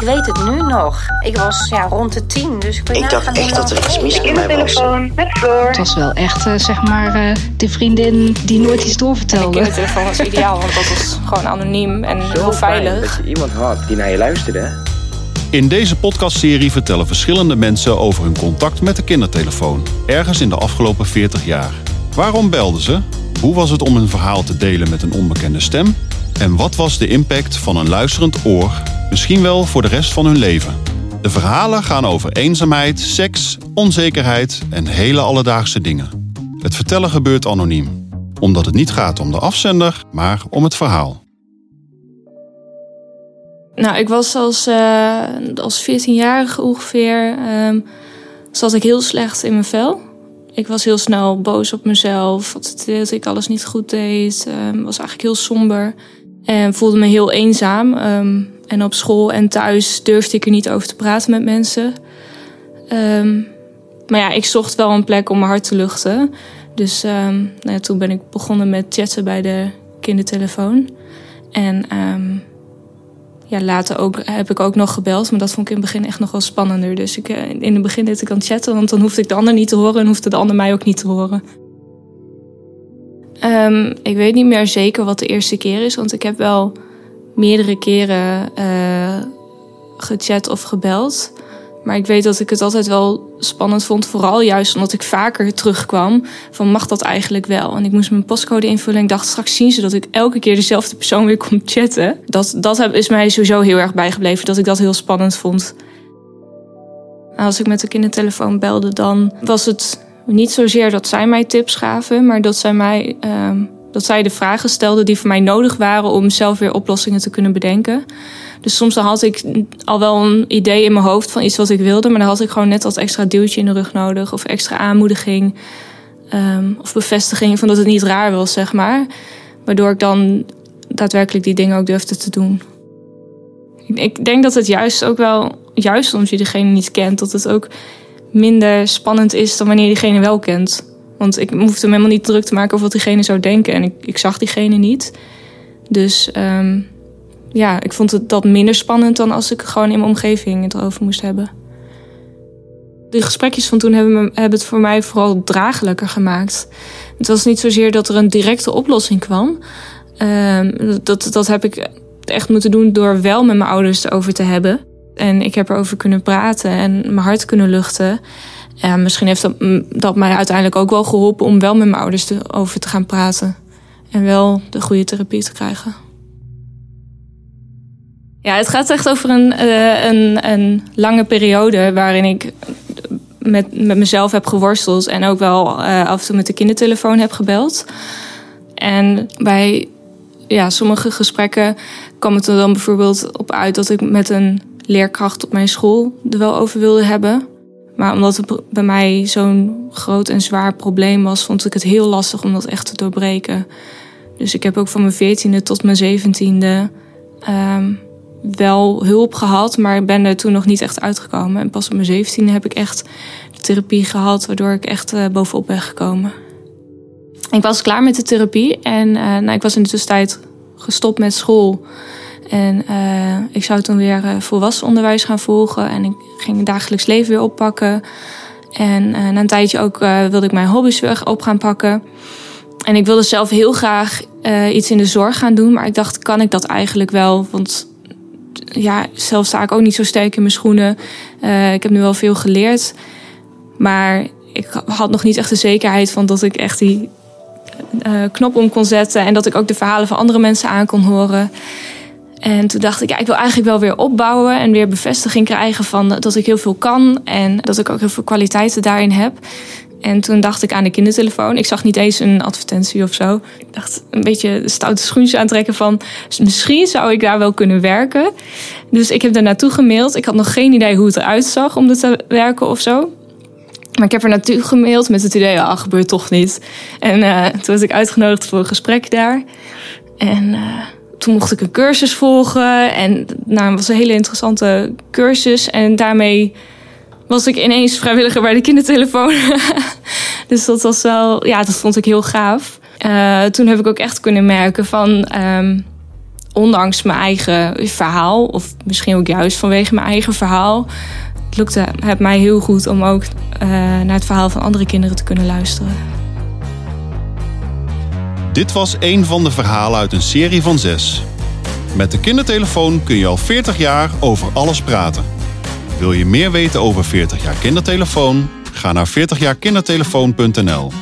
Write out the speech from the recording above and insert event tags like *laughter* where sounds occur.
Ik weet het nu nog. Ik was ja, rond de tien, dus ik weet Ik dacht echt dat er iets mis met mij was. met Floor. Het was wel echt, eh, zeg maar, eh, de vriendin die nooit iets De doorvertelde. kindertelefoon was ideaal, want dat was gewoon anoniem en heel veilig. Dat je iemand had die naar je luisterde. In deze podcastserie vertellen verschillende mensen over hun contact met de kindertelefoon. Ergens in de afgelopen 40 jaar. Waarom belden ze? Hoe was het om hun verhaal te delen met een onbekende stem? En wat was de impact van een luisterend oor, misschien wel voor de rest van hun leven? De verhalen gaan over eenzaamheid, seks, onzekerheid en hele alledaagse dingen. Het vertellen gebeurt anoniem, omdat het niet gaat om de afzender, maar om het verhaal. Nou, ik was als, eh, als 14-jarige ongeveer, ehm, zat ik heel slecht in mijn vel. Ik was heel snel boos op mezelf, dat ik alles niet goed deed. ehm, was eigenlijk heel somber en voelde me heel eenzaam. ehm, en op school en thuis durfde ik er niet over te praten met mensen. Ehm, maar ja, ik zocht wel een plek om mijn hart te luchten. Dus ehm, nou toen ben ik begonnen met chatten bij de kindertelefoon. En ehm, ja, later ook, heb ik ook nog gebeld. Maar dat vond ik in het begin echt nog wel spannender. Dus ik, eh, in het begin deed ik aan chatten. Want dan hoefde ik de ander niet te horen. En hoefde de ander mij ook niet te horen. Ik weet niet meer zeker wat de eerste keer is. Want ik heb wel meerdere keren eh, gechat of gebeld. Maar ik weet dat ik het altijd wel spannend vond. Vooral juist omdat ik vaker terugkwam van mag dat eigenlijk wel. En ik moest mijn postcode invullen en ik dacht straks zien ze dat ik elke keer dezelfde persoon weer kon chatten. Dat, dat is mij sowieso heel erg bijgebleven. Dat ik dat heel spannend vond. Als ik met de kindertelefoon belde, dan was het niet zozeer dat zij mij tips gaven, maar dat zij mij ehm, dat zij de vragen stelden die voor mij nodig waren om zelf weer oplossingen te kunnen bedenken. Dus soms had ik al wel een idee in mijn hoofd van iets wat ik wilde, maar dan had ik gewoon net dat extra duwtje in de rug nodig of extra aanmoediging ehm, of bevestiging van dat het niet raar was, zeg maar. Waardoor ik dan daadwerkelijk die dingen ook durfde te doen. Ik- denk dat het juist ook wel, juist omdat je diegene niet kent, dat het ook minder spannend is dan wanneer je diegene wel kent. Want ik hoefde me helemaal niet druk te maken over wat diegene zou denken. En ik, ik zag diegene niet. Dus ehm, ja, ik vond het dat minder spannend dan als ik gewoon in mijn omgeving het erover moest hebben. De gesprekjes van toen hebben, me, hebben het voor mij vooral draaglijker gemaakt. Het was niet zozeer dat er een directe oplossing kwam. Ehm, dat, dat heb ik echt moeten doen door wel met mijn ouders erover te hebben. En ik heb erover kunnen praten en mijn hart kunnen luchten. En misschien heeft dat, mm, dat mij uiteindelijk ook wel geholpen om wel met mijn ouders te, over te gaan praten. En wel de goede therapie te krijgen. Ja, het gaat echt over een, eh, een, een lange periode waarin ik met, met mezelf heb geworsteld. En ook wel eh, af en toe met de kindertelefoon heb gebeld. En bij ja, sommige gesprekken kwam het er dan bijvoorbeeld op uit dat ik met een leerkracht op mijn school er wel over wilde hebben. Maar omdat het bij mij zo'n groot en zwaar probleem was, vond ik het heel lastig om dat echt te doorbreken. Dus ik heb ook van mijn veertiende tot mijn zeventiende ehm, wel hulp gehad, maar ik ben er toen nog niet echt uitgekomen. En pas op mijn zeventiende heb ik echt de therapie gehad, waardoor ik echt eh, bovenop ben gekomen. Ik was klaar met de therapie en eh, nou, ik was in de tussentijd gestopt met school. En eh, ik zou toen weer uh, volwassen onderwijs gaan volgen. En ik ging het dagelijks leven weer oppakken. En uh, na een tijdje ook wilde ik mijn hobby's weer op gaan pakken. En ik wilde zelf heel graag iets in de zorg gaan doen. Maar ik dacht, kan ik dat eigenlijk wel? Want ja, zelf sta ik ook niet zo sterk in mijn schoenen. Ik heb nu wel veel geleerd. Maar ik had nog niet echt de zekerheid van dat ik echt die knop om kon zetten. En dat ik ook de verhalen van andere mensen aan kon horen. En toen dacht ik, ja, ik wil eigenlijk wel weer opbouwen en weer bevestiging krijgen van dat ik heel veel kan en dat ik ook heel veel kwaliteiten daarin heb. En toen dacht ik aan de kindertelefoon. Ik zag niet eens een advertentie of zo. Ik dacht een beetje stoute schoentjes aantrekken van misschien zou ik daar wel kunnen werken. Dus ik heb daar naartoe gemaild. Ik had nog geen idee hoe het eruit zag om er te werken of zo. Maar ik heb er naartoe gemaild met het idee, ah, gebeurt toch niet. En uh, toen werd ik uitgenodigd voor een gesprek daar. En uh, toen mocht ik een cursus volgen. En nou, was een hele interessante cursus. En daarmee was ik ineens vrijwilliger bij de kindertelefoon. *laughs* dus dat was wel, ja, dat vond ik heel gaaf. Uh, toen heb ik ook echt kunnen merken van... Um, ondanks mijn eigen verhaal, of misschien ook juist vanwege mijn eigen verhaal, het lukte het mij heel goed om ook uh, naar het verhaal van andere kinderen te kunnen luisteren. Dit was een van de verhalen uit een serie van zes. Met de kindertelefoon kun je al 40 jaar over alles praten. Wil je meer weten over 40 jaar kindertelefoon? Ga naar 40jaarkindertelefoon.nl